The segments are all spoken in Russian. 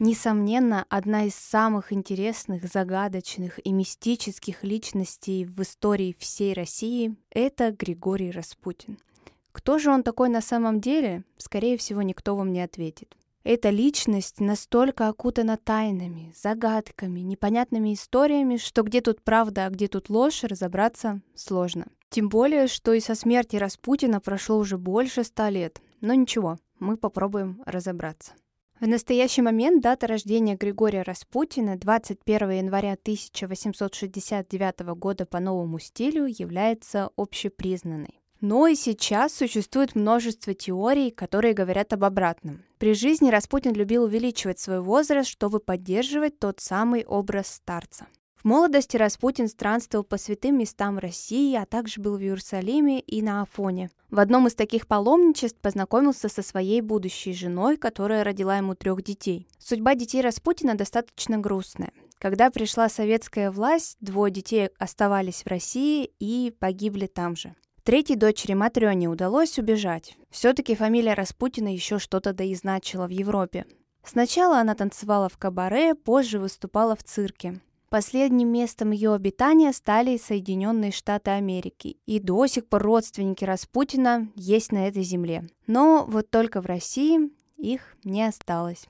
Несомненно, одна из самых интересных, загадочных и мистических личностей в истории всей России — это Григорий Распутин. Кто же он такой на самом деле, скорее всего, никто вам не ответит. Эта личность настолько окутана тайнами, загадками, непонятными историями, что где тут правда, а где тут ложь, разобраться сложно. Тем более, что и со смерти Распутина прошло уже больше ста лет. Но ничего, мы попробуем разобраться. В настоящий момент дата рождения Григория Распутина 21 января 1869 года по новому стилю является общепризнанной. Но и сейчас существует множество теорий, которые говорят об обратном. При жизни Распутин любил увеличивать свой возраст, чтобы поддерживать тот самый образ старца. В молодости Распутин странствовал по святым местам России, а также был в Иерусалиме и на Афоне. В одном из таких паломничеств познакомился со своей будущей женой, которая родила ему трех детей. Судьба детей Распутина достаточно грустная. Когда пришла советская власть, двое детей оставались в России и погибли там же. Третьей дочери Матрёне удалось убежать. Все-таки фамилия Распутина еще что-то доизначила в Европе. Сначала она танцевала в кабаре, позже выступала в цирке. Последним местом ее обитания стали Соединенные Штаты Америки, и до сих пор родственники Распутина есть на этой земле. Но вот только в России их не осталось.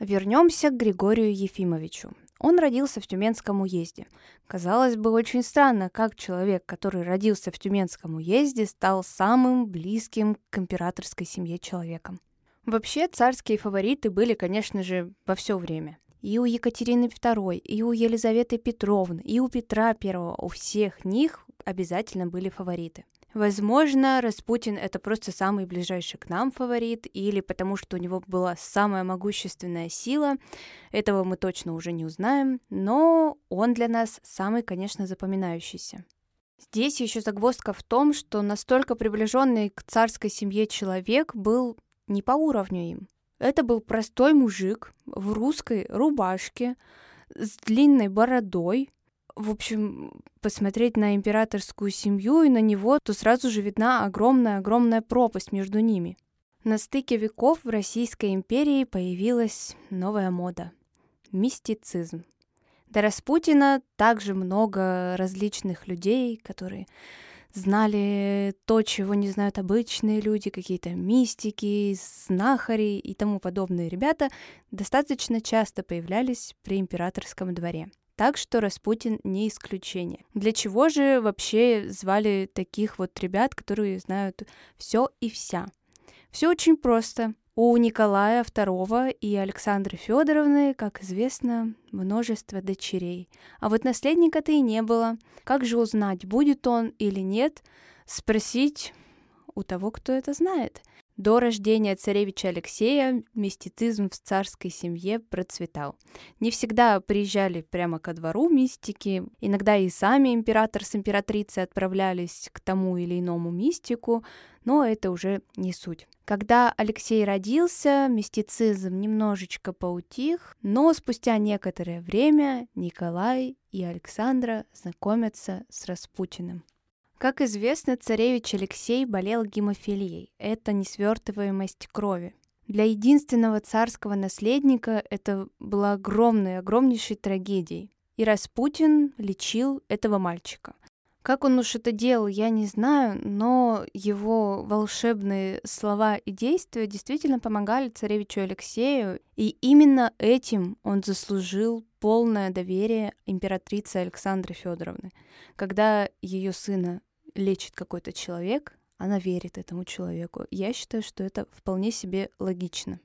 Вернемся к Григорию Ефимовичу. Он родился в Тюменском уезде. Казалось бы, очень странно, как человек, который родился в Тюменском уезде, стал самым близким к императорской семье человеком. Вообще, царские фавориты были, конечно же, во все время и у Екатерины II, и у Елизаветы Петровны, и у Петра I. У всех них обязательно были фавориты. Возможно, Распутин это просто самый ближайший к нам фаворит, или потому что у него была самая могущественная сила. Этого мы точно уже не узнаем, но он для нас самый, конечно, запоминающийся. Здесь еще загвоздка в том, что настолько приближенный к царской семье человек был не по уровню им. Это был простой мужик в русской рубашке с длинной бородой. В общем, посмотреть на императорскую семью и на него, то сразу же видна огромная-огромная пропасть между ними. На стыке веков в Российской империи появилась новая мода – мистицизм. До Распутина также много различных людей, которые знали то, чего не знают обычные люди, какие-то мистики, знахари и тому подобные ребята достаточно часто появлялись при императорском дворе. Так что Распутин не исключение. Для чего же вообще звали таких вот ребят, которые знают все и вся? Все очень просто. У Николая II и Александры Федоровны, как известно, множество дочерей. А вот наследника-то и не было. Как же узнать, будет он или нет? Спросить у того, кто это знает. До рождения царевича Алексея мистицизм в царской семье процветал. Не всегда приезжали прямо ко двору мистики, иногда и сами император с императрицей отправлялись к тому или иному мистику, но это уже не суть. Когда Алексей родился, мистицизм немножечко поутих, но спустя некоторое время Николай и Александра знакомятся с Распутиным. Как известно, царевич Алексей болел гемофилией. Это несвертываемость крови. Для единственного царского наследника это была огромной, огромнейшей трагедией. И Распутин лечил этого мальчика. Как он уж это делал, я не знаю, но его волшебные слова и действия действительно помогали царевичу Алексею, и именно этим он заслужил полное доверие императрицы Александры Федоровны. Когда ее сына лечит какой-то человек, она верит этому человеку. Я считаю, что это вполне себе логично.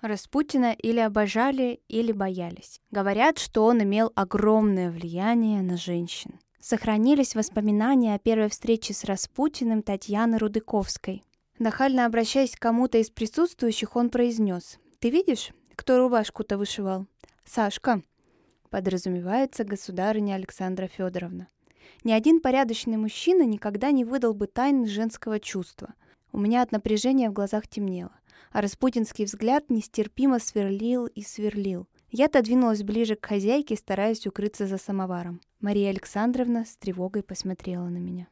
Распутина или обожали, или боялись. Говорят, что он имел огромное влияние на женщин. Сохранились воспоминания о первой встрече с Распутиным Татьяны Рудыковской. Нахально обращаясь к кому-то из присутствующих, он произнес. «Ты видишь, кто рубашку-то вышивал? Сашка!» Подразумевается государыня Александра Федоровна. Ни один порядочный мужчина никогда не выдал бы тайны женского чувства. У меня от напряжения в глазах темнело, а распутинский взгляд нестерпимо сверлил и сверлил. Я отодвинулась ближе к хозяйке, стараясь укрыться за самоваром. Мария Александровна с тревогой посмотрела на меня.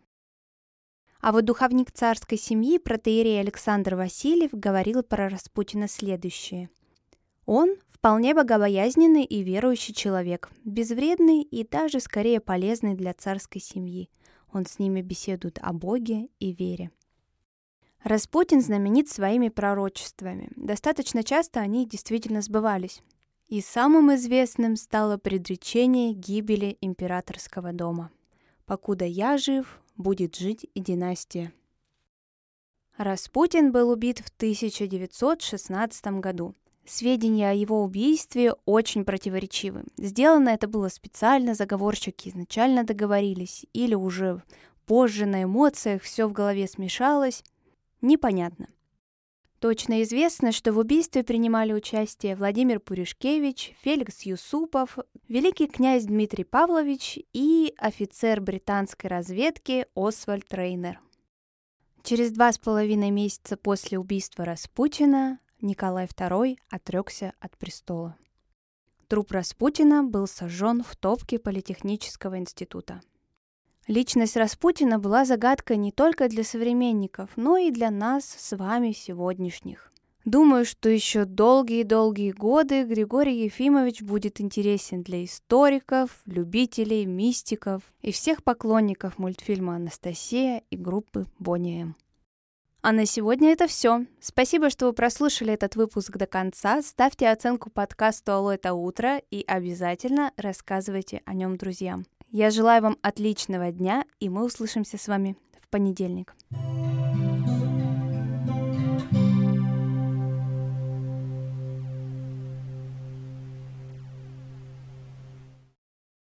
А вот духовник царской семьи, протеерей Александр Васильев, говорил про Распутина следующее. Он вполне богобоязненный и верующий человек, безвредный и даже скорее полезный для царской семьи. Он с ними беседует о Боге и вере. Распутин знаменит своими пророчествами. Достаточно часто они действительно сбывались. И самым известным стало предречение гибели императорского дома. «Покуда я жив, будет жить и династия». Распутин был убит в 1916 году. Сведения о его убийстве очень противоречивы. Сделано это было специально, заговорщики изначально договорились, или уже позже на эмоциях все в голове смешалось. Непонятно. Точно известно, что в убийстве принимали участие Владимир Пуришкевич, Феликс Юсупов, великий князь Дмитрий Павлович и офицер британской разведки Освальд Рейнер. Через два с половиной месяца после убийства Распутина Николай II отрекся от престола. Труп Распутина был сожжен в топке Политехнического института. Личность Распутина была загадкой не только для современников, но и для нас с вами сегодняшних. Думаю, что еще долгие-долгие годы Григорий Ефимович будет интересен для историков, любителей, мистиков и всех поклонников мультфильма «Анастасия» и группы Бонни М. А на сегодня это все. Спасибо, что вы прослушали этот выпуск до конца. Ставьте оценку подкасту «Алло, это утро» и обязательно рассказывайте о нем друзьям. Я желаю вам отличного дня, и мы услышимся с вами в понедельник.